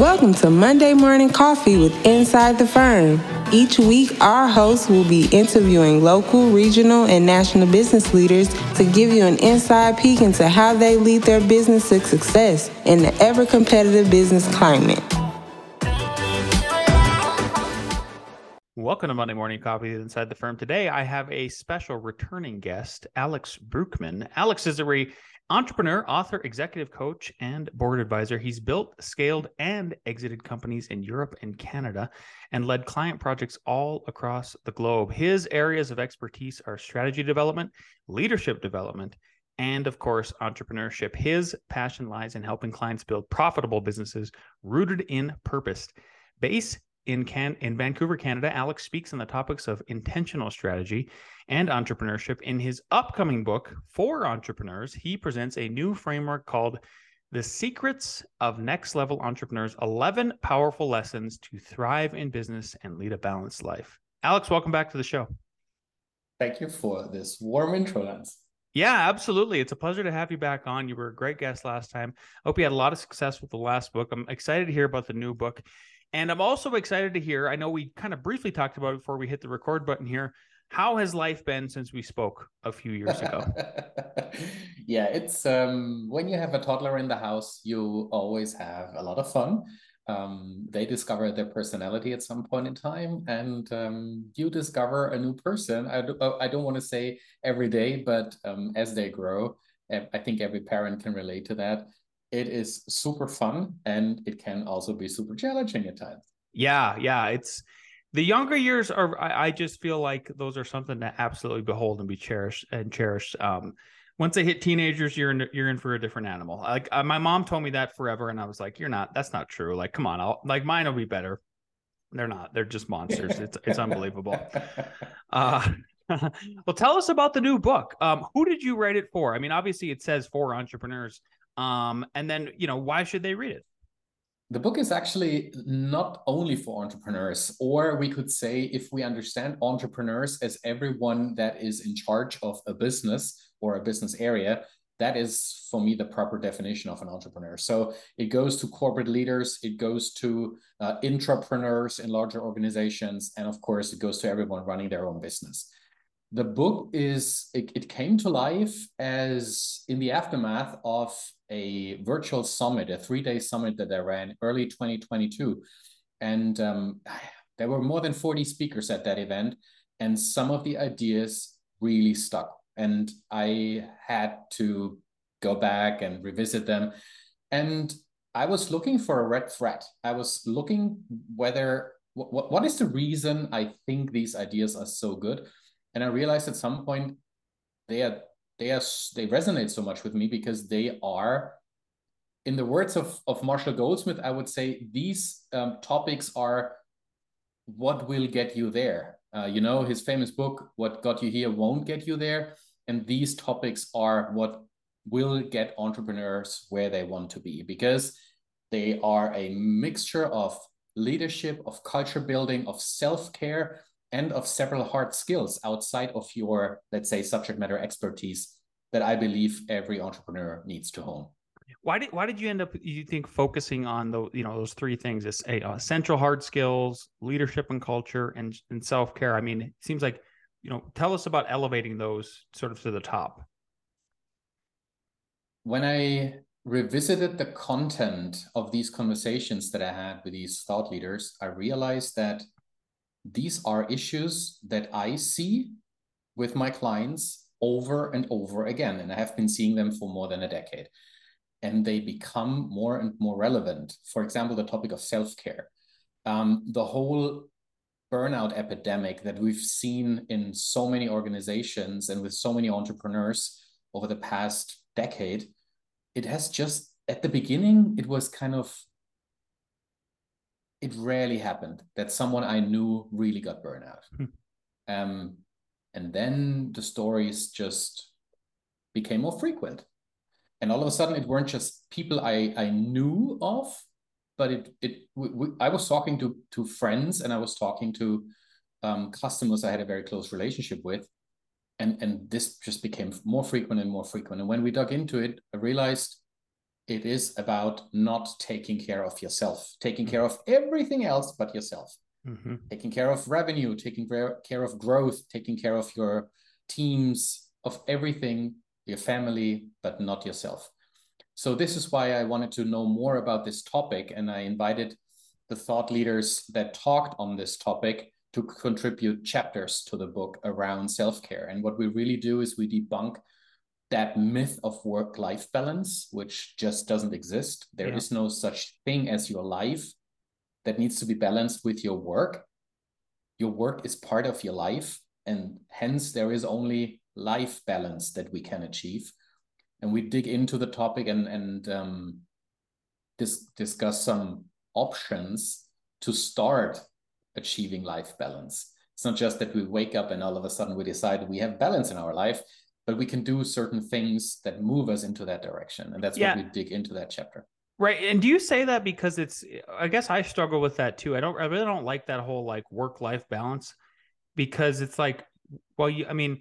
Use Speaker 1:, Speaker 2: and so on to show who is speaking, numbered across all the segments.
Speaker 1: Welcome to Monday Morning Coffee with Inside the Firm. Each week, our hosts will be interviewing local, regional, and national business leaders to give you an inside peek into how they lead their business to success in the ever competitive business climate.
Speaker 2: Welcome to Monday Morning Coffee with Inside the Firm. Today, I have a special returning guest, Alex Brueckmann. Alex is a re- entrepreneur, author, executive coach, and board advisor. He's built, scaled, and exited companies in Europe and Canada and led client projects all across the globe. His areas of expertise are strategy development, leadership development, and of course, entrepreneurship. His passion lies in helping clients build profitable businesses rooted in purpose. Base in Can in Vancouver, Canada, Alex speaks on the topics of intentional strategy and entrepreneurship. In his upcoming book for entrepreneurs, he presents a new framework called The Secrets of Next Level Entrepreneurs 11 Powerful Lessons to Thrive in Business and Lead a Balanced Life. Alex, welcome back to the show.
Speaker 3: Thank you for this warm intro, Lance.
Speaker 2: Yeah, absolutely. It's a pleasure to have you back on. You were a great guest last time. I hope you had a lot of success with the last book. I'm excited to hear about the new book. And I'm also excited to hear, I know we kind of briefly talked about it before we hit the record button here. How has life been since we spoke a few years ago?
Speaker 3: yeah, it's um, when you have a toddler in the house, you always have a lot of fun. Um, they discover their personality at some point in time, and um, you discover a new person. I, I don't want to say every day, but um, as they grow, I think every parent can relate to that it is super fun and it can also be super challenging at times.
Speaker 2: Yeah, yeah. It's the younger years are I, I just feel like those are something to absolutely behold and be cherished and cherished. Um once they hit teenagers, you're in you're in for a different animal. Like uh, my mom told me that forever, and I was like, "You're not. That's not true. Like, come on. I'll like mine will be better. They're not. They're just monsters. It's it's unbelievable." Uh, well, tell us about the new book. Um, who did you write it for? I mean, obviously, it says for entrepreneurs. Um, and then, you know, why should they read it?
Speaker 3: The book is actually not only for entrepreneurs, or we could say, if we understand entrepreneurs as everyone that is in charge of a business or a business area, that is for me the proper definition of an entrepreneur. So it goes to corporate leaders, it goes to uh, intrapreneurs in larger organizations, and of course, it goes to everyone running their own business the book is it, it, came to life as in the aftermath of a virtual summit a three-day summit that i ran early 2022 and um, there were more than 40 speakers at that event and some of the ideas really stuck. And i had to go back and revisit them. And i was looking for a red thread i was looking whether what, what is the reason i think these ideas are so good and I realized at some point they are they are they resonate so much with me because they are in the words of, of Marshall Goldsmith, I would say these um, topics are what will get you there. Uh, you know, his famous book, What Got You Here Won't Get You There. And these topics are what will get entrepreneurs where they want to be because they are a mixture of leadership, of culture building, of self care, and of several hard skills outside of your, let's say, subject matter expertise that I believe every entrepreneur needs to hone.
Speaker 2: Why did why did you end up you think focusing on the you know those three things is a uh, central hard skills, leadership and culture, and and self care? I mean, it seems like you know. Tell us about elevating those sort of to the top.
Speaker 3: When I revisited the content of these conversations that I had with these thought leaders, I realized that these are issues that I see with my clients over and over again. And I have been seeing them for more than a decade. And they become more and more relevant. For example, the topic of self care. Um, the whole burnout epidemic that we've seen in so many organizations and with so many entrepreneurs over the past decade, it has just, at the beginning, it was kind of it rarely happened that someone I knew really got burnout. Hmm. Um, and then the stories just became more frequent. And all of a sudden, it weren't just people I, I knew of, but it it I was talking to to friends and I was talking to um, customers I had a very close relationship with, and and this just became more frequent and more frequent. And when we dug into it, I realized it is about not taking care of yourself, taking care of everything else but yourself, mm-hmm. taking care of revenue, taking care of growth, taking care of your teams, of everything, your family, but not yourself. So, this is why I wanted to know more about this topic. And I invited the thought leaders that talked on this topic to contribute chapters to the book around self care. And what we really do is we debunk that myth of work life balance, which just doesn't exist. There yeah. is no such thing as your life that needs to be balanced with your work. Your work is part of your life, and hence there is only life balance that we can achieve. And we dig into the topic and and um, dis- discuss some options to start achieving life balance. It's not just that we wake up and all of a sudden we decide we have balance in our life but we can do certain things that move us into that direction and that's yeah. what we dig into that chapter
Speaker 2: right and do you say that because it's i guess i struggle with that too i don't i really don't like that whole like work life balance because it's like well you i mean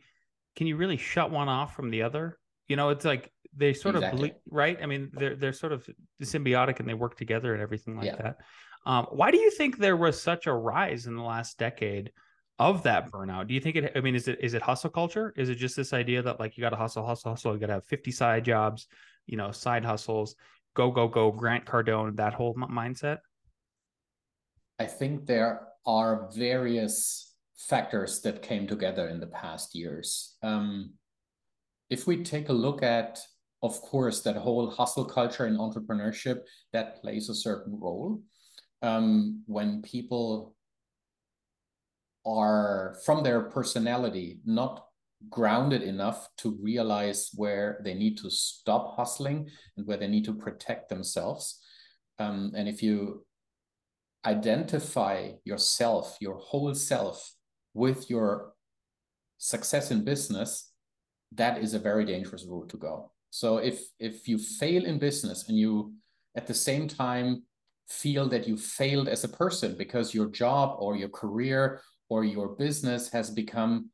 Speaker 2: can you really shut one off from the other you know it's like they sort exactly. of right i mean they're they're sort of symbiotic and they work together and everything like yeah. that um, why do you think there was such a rise in the last decade of that burnout do you think it i mean is it is it hustle culture? Is it just this idea that like you got to hustle hustle hustle you got to have 50 side jobs you know side hustles go go go grant cardone that whole mindset?
Speaker 3: I think there are various factors that came together in the past years. Um, if we take a look at of course that whole hustle culture in entrepreneurship that plays a certain role. Um, when people are from their personality not grounded enough to realize where they need to stop hustling and where they need to protect themselves. Um, and if you identify yourself, your whole self, with your success in business, that is a very dangerous route to go. So if if you fail in business and you at the same time feel that you failed as a person because your job or your career or your business has become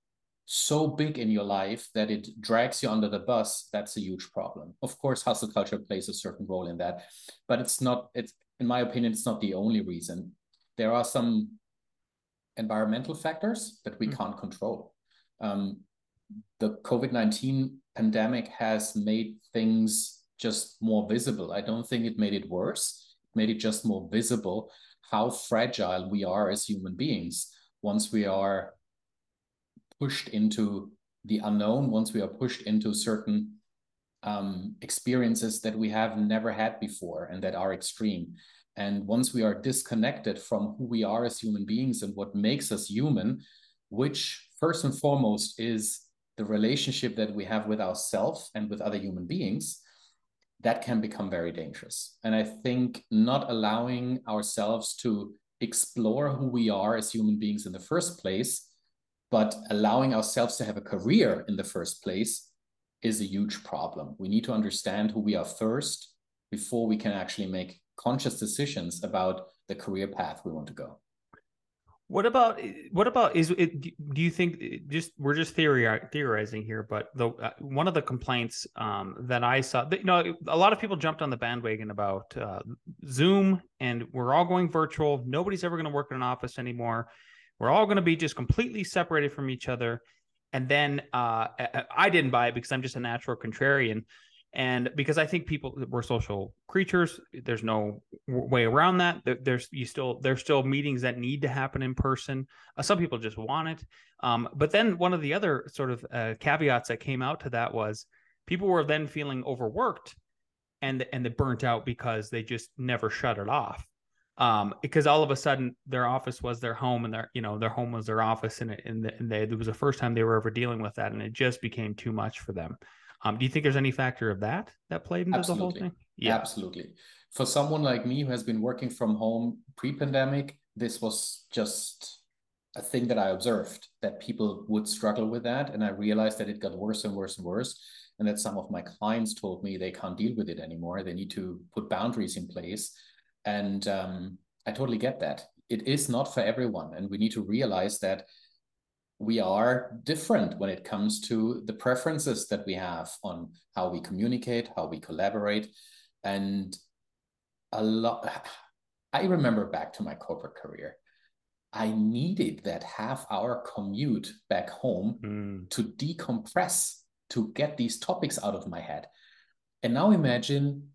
Speaker 3: so big in your life that it drags you under the bus, that's a huge problem. Of course, hustle culture plays a certain role in that, but it's not, it's in my opinion, it's not the only reason. There are some environmental factors that we mm-hmm. can't control. Um, the COVID 19 pandemic has made things just more visible. I don't think it made it worse, it made it just more visible how fragile we are as human beings once we are pushed into the unknown, once we are pushed into certain um, experiences that we have never had before and that are extreme. And once we are disconnected from who we are as human beings and what makes us human, which first and foremost is the relationship that we have with ourselves and with other human beings, that can become very dangerous. And I think not allowing ourselves to explore who we are as human beings in the first place, but allowing ourselves to have a career in the first place is a huge problem. We need to understand who we are first before we can actually make conscious decisions about the career path we want to go.
Speaker 2: What about what about is it? Do you think just we're just theory theorizing here? But the uh, one of the complaints um, that I saw, that, you know, a lot of people jumped on the bandwagon about uh, Zoom, and we're all going virtual. Nobody's ever going to work in an office anymore. We're all going to be just completely separated from each other. And then uh, I didn't buy it because I'm just a natural contrarian and because I think people we're social creatures, there's no way around that. There's you still there's still meetings that need to happen in person. Uh, some people just want it, um, but then one of the other sort of uh, caveats that came out to that was people were then feeling overworked and and they burnt out because they just never shut it off. Um, because all of a sudden their office was their home and their you know their home was their office and it, and, the, and they, it was the first time they were ever dealing with that and it just became too much for them. Um, do you think there's any factor of that that played into
Speaker 3: Absolutely.
Speaker 2: the whole thing?
Speaker 3: Yeah, absolutely. For someone like me who has been working from home pre-pandemic, this was just a thing that I observed that people would struggle with that, and I realized that it got worse and worse and worse, and that some of my clients told me they can't deal with it anymore. They need to put boundaries in place, and um, I totally get that. It is not for everyone, and we need to realize that we are different when it comes to the preferences that we have on how we communicate, how we collaborate. And a lot, I remember back to my corporate career. I needed that half hour commute back home mm. to decompress, to get these topics out of my head. And now imagine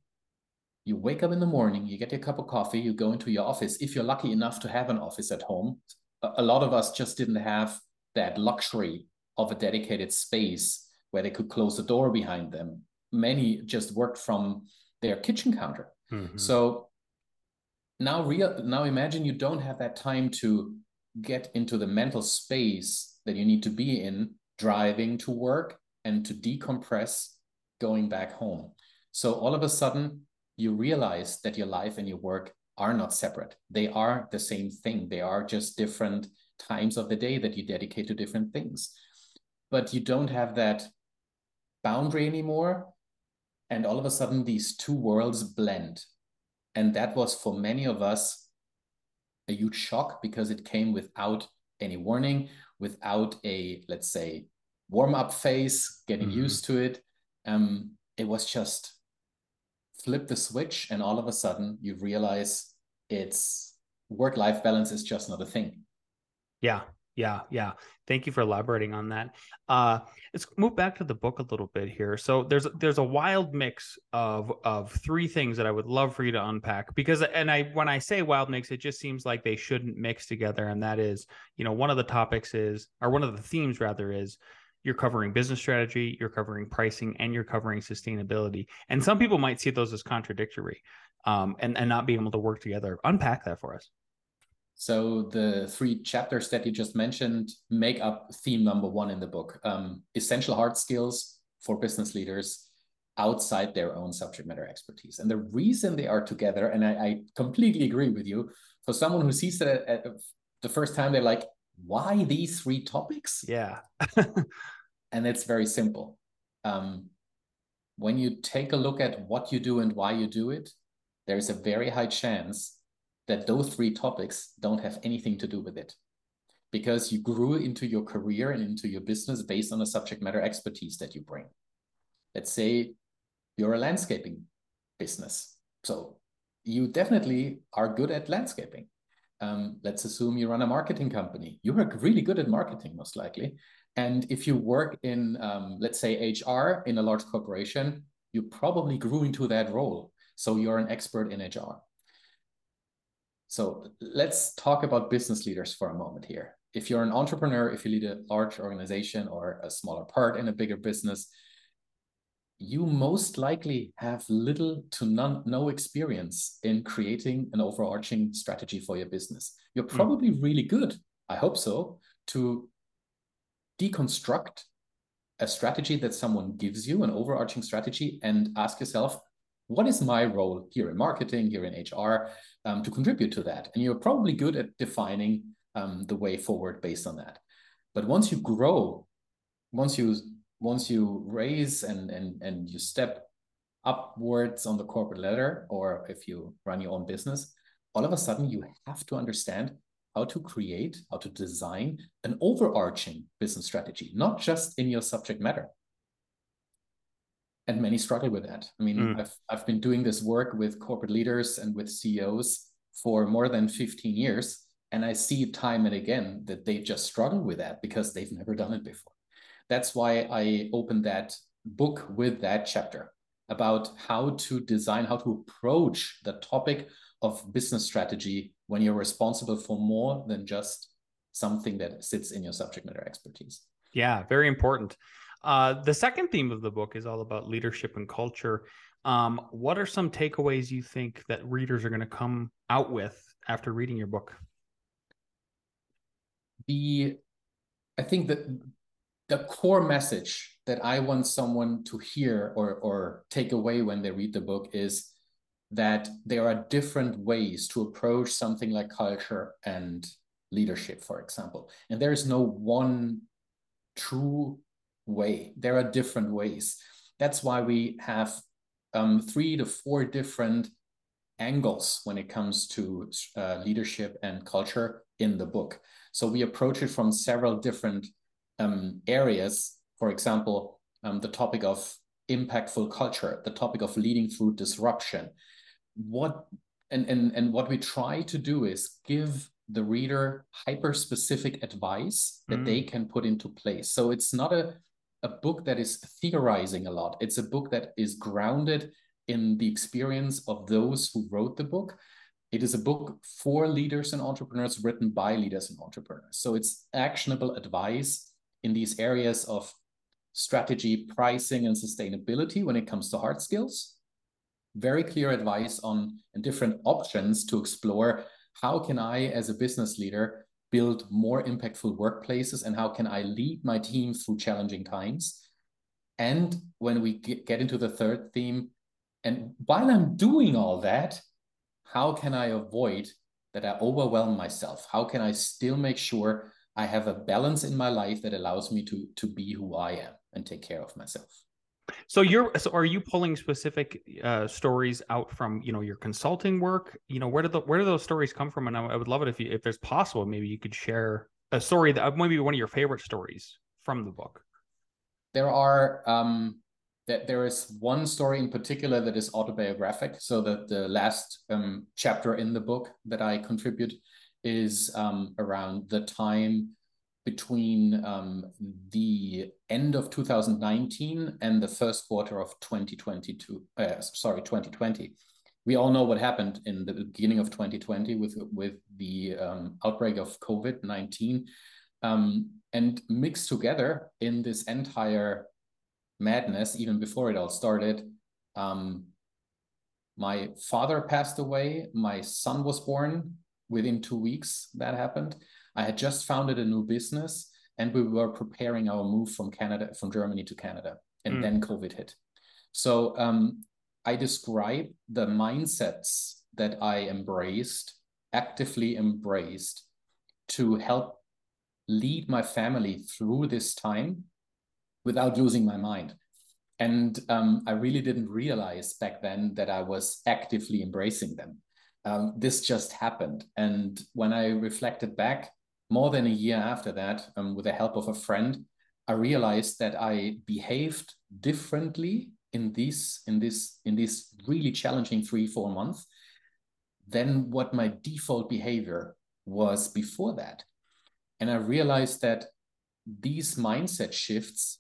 Speaker 3: you wake up in the morning, you get your cup of coffee, you go into your office. If you're lucky enough to have an office at home, a lot of us just didn't have that luxury of a dedicated space where they could close the door behind them. Many just worked from their kitchen counter. Mm-hmm. So now real now imagine you don't have that time to get into the mental space that you need to be in driving to work and to decompress going back home. So all of a sudden you realize that your life and your work are not separate. They are the same thing. They are just different times of the day that you dedicate to different things. But you don't have that boundary anymore. And all of a sudden, these two worlds blend. And that was for many of us a huge shock because it came without any warning, without a, let's say, warm up phase, getting mm-hmm. used to it. Um, it was just flip the switch, and all of a sudden, you realize it's work life balance is just not a thing.
Speaker 2: Yeah, yeah, yeah. Thank you for elaborating on that. Uh, let's move back to the book a little bit here. So there's there's a wild mix of of three things that I would love for you to unpack because and I when I say wild mix, it just seems like they shouldn't mix together. And that is, you know, one of the topics is or one of the themes rather is you're covering business strategy, you're covering pricing, and you're covering sustainability. And some people might see those as contradictory um, and, and not being able to work together. Unpack that for us.
Speaker 3: So the three chapters that you just mentioned make up theme number one in the book: um, essential hard skills for business leaders outside their own subject matter expertise. And the reason they are together, and I, I completely agree with you, for someone who sees it at, at the first time, they're like, "Why these three topics?"
Speaker 2: Yeah,
Speaker 3: and it's very simple. Um, when you take a look at what you do and why you do it, there's a very high chance that those three topics don't have anything to do with it because you grew into your career and into your business based on the subject matter expertise that you bring. Let's say you're a landscaping business. So you definitely are good at landscaping. Um, let's assume you run a marketing company. You are really good at marketing, most likely. And if you work in, um, let's say, HR in a large corporation, you probably grew into that role. So you're an expert in HR. So let's talk about business leaders for a moment here. If you're an entrepreneur, if you lead a large organization or a smaller part in a bigger business, you most likely have little to none, no experience in creating an overarching strategy for your business. You're hmm. probably mm. really good, I hope so, to deconstruct a strategy that someone gives you, an overarching strategy, and ask yourself, what is my role here in marketing, here in HR, um, to contribute to that? And you're probably good at defining um, the way forward based on that. But once you grow, once you once you raise and and and you step upwards on the corporate ladder, or if you run your own business, all of a sudden you have to understand how to create, how to design an overarching business strategy, not just in your subject matter and many struggle with that. I mean, mm. I've I've been doing this work with corporate leaders and with CEOs for more than 15 years, and I see time and again that they just struggle with that because they've never done it before. That's why I opened that book with that chapter about how to design, how to approach the topic of business strategy when you're responsible for more than just something that sits in your subject matter expertise.
Speaker 2: Yeah, very important. Uh, the second theme of the book is all about leadership and culture. Um, what are some takeaways you think that readers are going to come out with after reading your book?
Speaker 3: The, I think that the core message that I want someone to hear or or take away when they read the book is that there are different ways to approach something like culture and leadership, for example, and there is no one true way. There are different ways. That's why we have um, three to four different angles when it comes to uh, leadership and culture in the book. So we approach it from several different um, areas. For example, um, the topic of impactful culture, the topic of leading through disruption. What and, and, and what we try to do is give the reader hyper specific advice that mm. they can put into place. So it's not a, a book that is theorizing a lot. It's a book that is grounded in the experience of those who wrote the book. It is a book for leaders and entrepreneurs written by leaders and entrepreneurs. So it's actionable advice in these areas of strategy, pricing, and sustainability when it comes to hard skills. Very clear advice on different options to explore how can I, as a business leader, build more impactful workplaces and how can I lead my team through challenging times? And when we get into the third theme, and while I'm doing all that, how can I avoid that I overwhelm myself? How can I still make sure I have a balance in my life that allows me to, to be who I am and take care of myself?
Speaker 2: So you're so are you pulling specific uh, stories out from you know your consulting work? You know where do the where do those stories come from? And I, I would love it if you if there's possible maybe you could share a story that maybe one of your favorite stories from the book.
Speaker 3: There are um that there is one story in particular that is autobiographic. So that the last um, chapter in the book that I contribute is um, around the time between um, the end of 2019 and the first quarter of 2022 uh, sorry 2020 we all know what happened in the beginning of 2020 with with the um, outbreak of covid-19 um, and mixed together in this entire madness even before it all started um, my father passed away. My son was born within two weeks that happened I had just founded a new business and we were preparing our move from Canada, from Germany to Canada. And mm. then COVID hit. So um, I describe the mindsets that I embraced, actively embraced to help lead my family through this time without losing my mind. And um, I really didn't realize back then that I was actively embracing them. Um, this just happened. And when I reflected back, more than a year after that, um, with the help of a friend, I realized that I behaved differently in these in this in this really challenging three four months than what my default behavior was before that, and I realized that these mindset shifts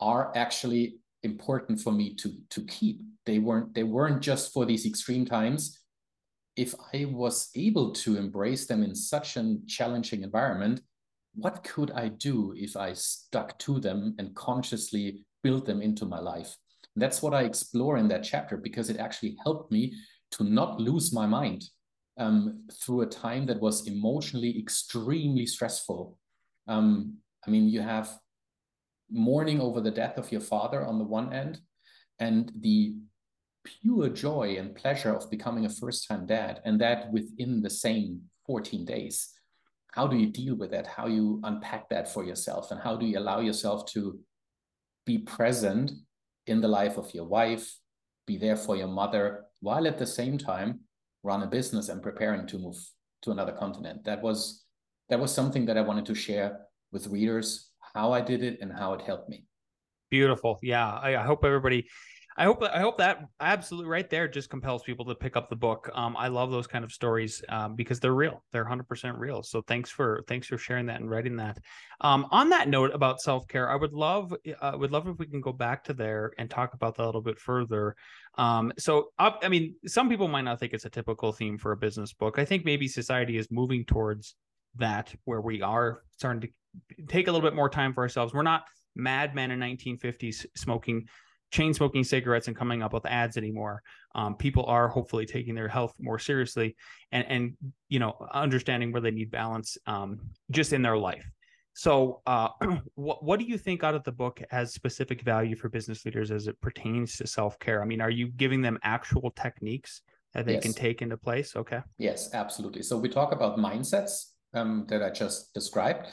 Speaker 3: are actually important for me to to keep. They weren't they weren't just for these extreme times if I was able to embrace them in such a challenging environment, what could I do if I stuck to them and consciously built them into my life? That's what I explore in that chapter because it actually helped me to not lose my mind um, through a time that was emotionally extremely stressful. Um, I mean, you have mourning over the death of your father on the one end, and the pure joy and pleasure of becoming a first time dad, and that within the same 14 days. How do you deal with that? How you unpack that for yourself? And how do you allow yourself to be present in the life of your wife, be there for your mother, while at the same time run a business and preparing to move to another continent? That was that was something that I wanted to share with readers how I did it and how it helped me.
Speaker 2: Beautiful. Yeah. I, I hope everybody I hope I hope that absolutely right there just compels people to pick up the book. Um, I love those kind of stories um, because they're real. They're 100% real. So thanks for thanks for sharing that and writing that. Um, on that note about self care, I would love uh, would love if we can go back to there and talk about that a little bit further. Um, so I mean, some people might not think it's a typical theme for a business book. I think maybe society is moving towards that where we are starting to take a little bit more time for ourselves. We're not madmen in 1950s smoking chain smoking cigarettes and coming up with ads anymore. Um, people are hopefully taking their health more seriously and and you know understanding where they need balance um, just in their life. So, uh, what what do you think out of the book has specific value for business leaders as it pertains to self care? I mean, are you giving them actual techniques that they yes. can take into place? Okay.
Speaker 3: Yes, absolutely. So we talk about mindsets um, that I just described.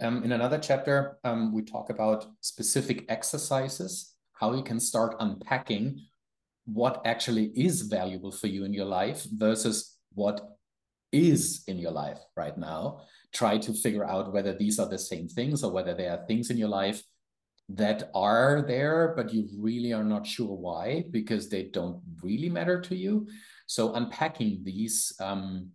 Speaker 3: Um, in another chapter, um, we talk about specific exercises how you can start unpacking what actually is valuable for you in your life versus what is in your life right now. Try to figure out whether these are the same things or whether there are things in your life that are there, but you really are not sure why because they don't really matter to you. So unpacking these um,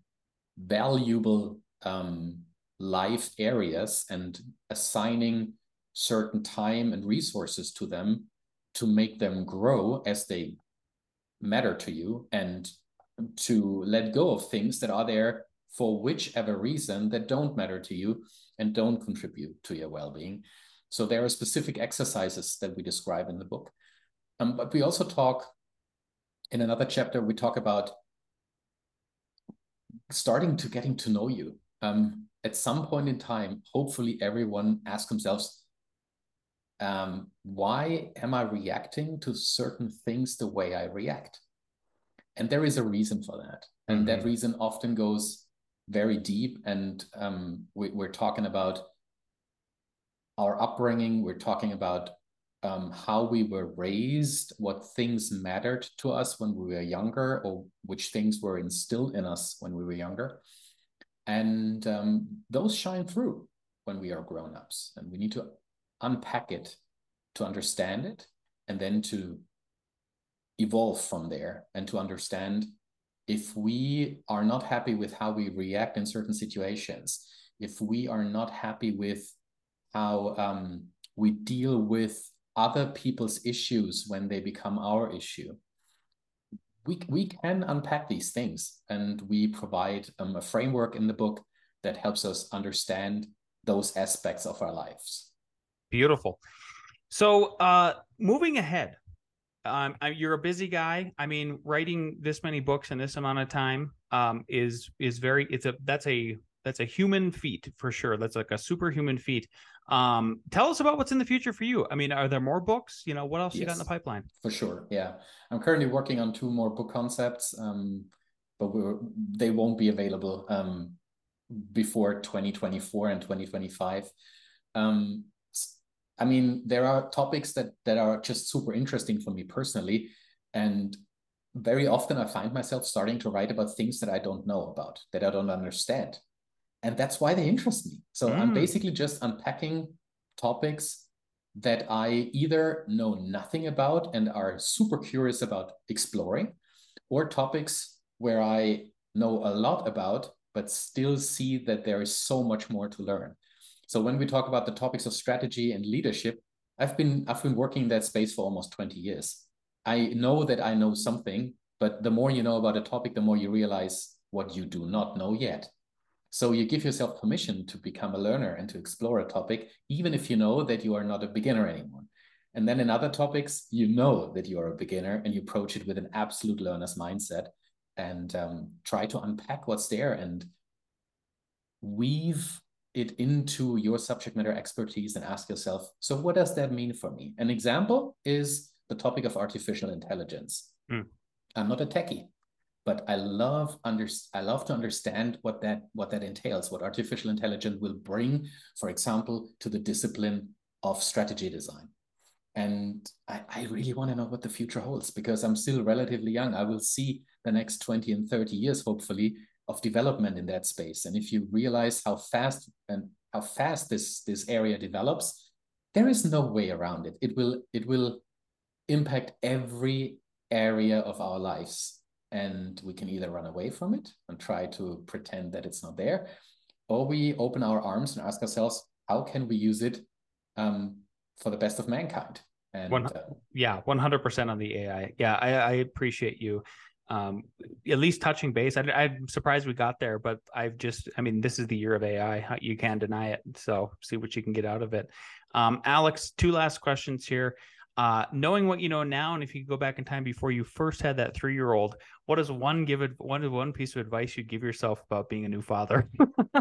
Speaker 3: valuable um, life areas and assigning certain time and resources to them to make them grow as they matter to you and to let go of things that are there for whichever reason that don't matter to you and don't contribute to your well-being. So there are specific exercises that we describe in the book. Um, but we also talk in another chapter we talk about starting to getting to know you. Um, at some point in time hopefully everyone asks themselves um, why am I reacting to certain things the way I react? And there is a reason for that. And mm-hmm. that reason often goes very deep. And um, we, are talking about our upbringing, we're talking about um, how we were raised, what things mattered to us when we were younger, or which things were instilled in us when we were younger. And um, those shine through when we are grown ups. And we need to unpack it to understand it and then to evolve from there and to understand if we are not happy with how we react in certain situations if we are not happy with how um, we deal with other people's issues when they become our issue we, we can unpack these things and we provide um, a framework in the book that helps us understand those aspects of our lives
Speaker 2: Beautiful. So, uh, moving ahead, um, you're a busy guy. I mean, writing this many books in this amount of time um, is is very. It's a that's a that's a human feat for sure. That's like a superhuman feat. Um, tell us about what's in the future for you. I mean, are there more books? You know, what else yes, you got in the pipeline?
Speaker 3: For sure. Yeah, I'm currently working on two more book concepts, um, but they won't be available um, before 2024 and 2025. Um, I mean, there are topics that that are just super interesting for me personally, and very often I find myself starting to write about things that I don't know about, that I don't understand, and that's why they interest me. So mm. I'm basically just unpacking topics that I either know nothing about and are super curious about exploring, or topics where I know a lot about but still see that there is so much more to learn. So when we talk about the topics of strategy and leadership, I've been I've been working in that space for almost 20 years. I know that I know something, but the more you know about a topic, the more you realize what you do not know yet. So you give yourself permission to become a learner and to explore a topic, even if you know that you are not a beginner anymore. And then in other topics, you know that you are a beginner and you approach it with an absolute learner's mindset and um, try to unpack what's there and weave it into your subject matter expertise and ask yourself, so what does that mean for me? An example is the topic of artificial intelligence. Mm. I'm not a techie, but I love under I love to understand what that what that entails, what artificial intelligence will bring, for example, to the discipline of strategy design. And I, I really want to know what the future holds because I'm still relatively young. I will see the next 20 and 30 years, hopefully, of development in that space. And if you realize how fast and how fast this this area develops, there is no way around it. It will it will impact every area of our lives. And we can either run away from it and try to pretend that it's not there, or we open our arms and ask ourselves, how can we use it um, for the best of mankind?
Speaker 2: And One, uh, yeah, 100% on the AI. Yeah, I, I appreciate you um, at least touching base. I, am surprised we got there, but I've just, I mean, this is the year of AI. You can't deny it. So see what you can get out of it. Um, Alex, two last questions here. Uh, knowing what you know now, and if you go back in time before you first had that three year old, what is one give it one one piece of advice you'd give yourself about being a new father?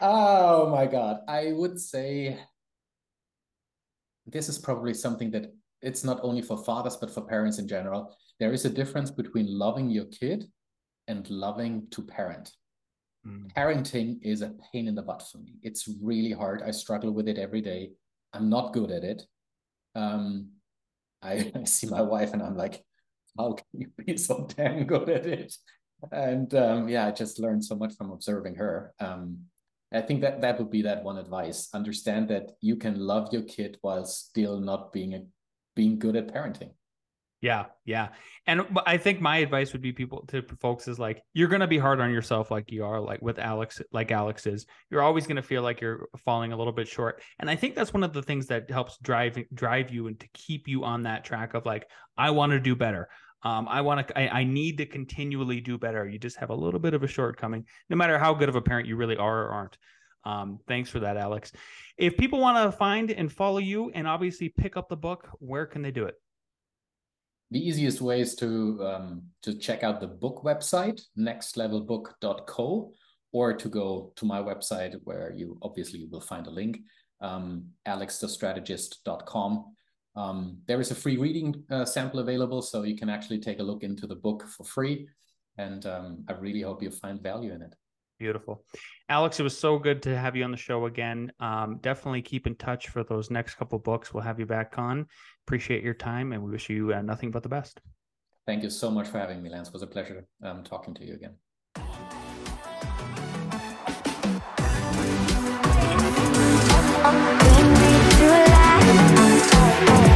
Speaker 3: oh my god, I would say this is probably something that it's not only for fathers but for parents in general there is a difference between loving your kid and loving to parent. Mm. Parenting is a pain in the butt for me. It's really hard. I struggle with it every day. I'm not good at it. Um, I, I see my wife and I'm like, how can you be so damn good at it? And um, yeah, I just learned so much from observing her. Um, I think that that would be that one advice. Understand that you can love your kid while still not being a, being good at parenting.
Speaker 2: Yeah, yeah. And I think my advice would be people to folks is like you're going to be hard on yourself like you are like with Alex like Alex is. You're always going to feel like you're falling a little bit short. And I think that's one of the things that helps drive drive you and to keep you on that track of like I want to do better. Um, I want to, I, I, need to continually do better. You just have a little bit of a shortcoming, no matter how good of a parent you really are or aren't. Um, thanks for that, Alex. If people want to find and follow you and obviously pick up the book, where can they do it?
Speaker 3: The easiest way is to um, to check out the book website, nextlevelbook.co, or to go to my website where you obviously will find a link, um, alexthestrategist.com. Um, there is a free reading uh, sample available, so you can actually take a look into the book for free. And um, I really hope you find value in it.
Speaker 2: Beautiful. Alex, it was so good to have you on the show again. Um, definitely keep in touch for those next couple books. We'll have you back on. Appreciate your time and we wish you uh, nothing but the best.
Speaker 3: Thank you so much for having me, Lance. It was a pleasure um, talking to you again. To.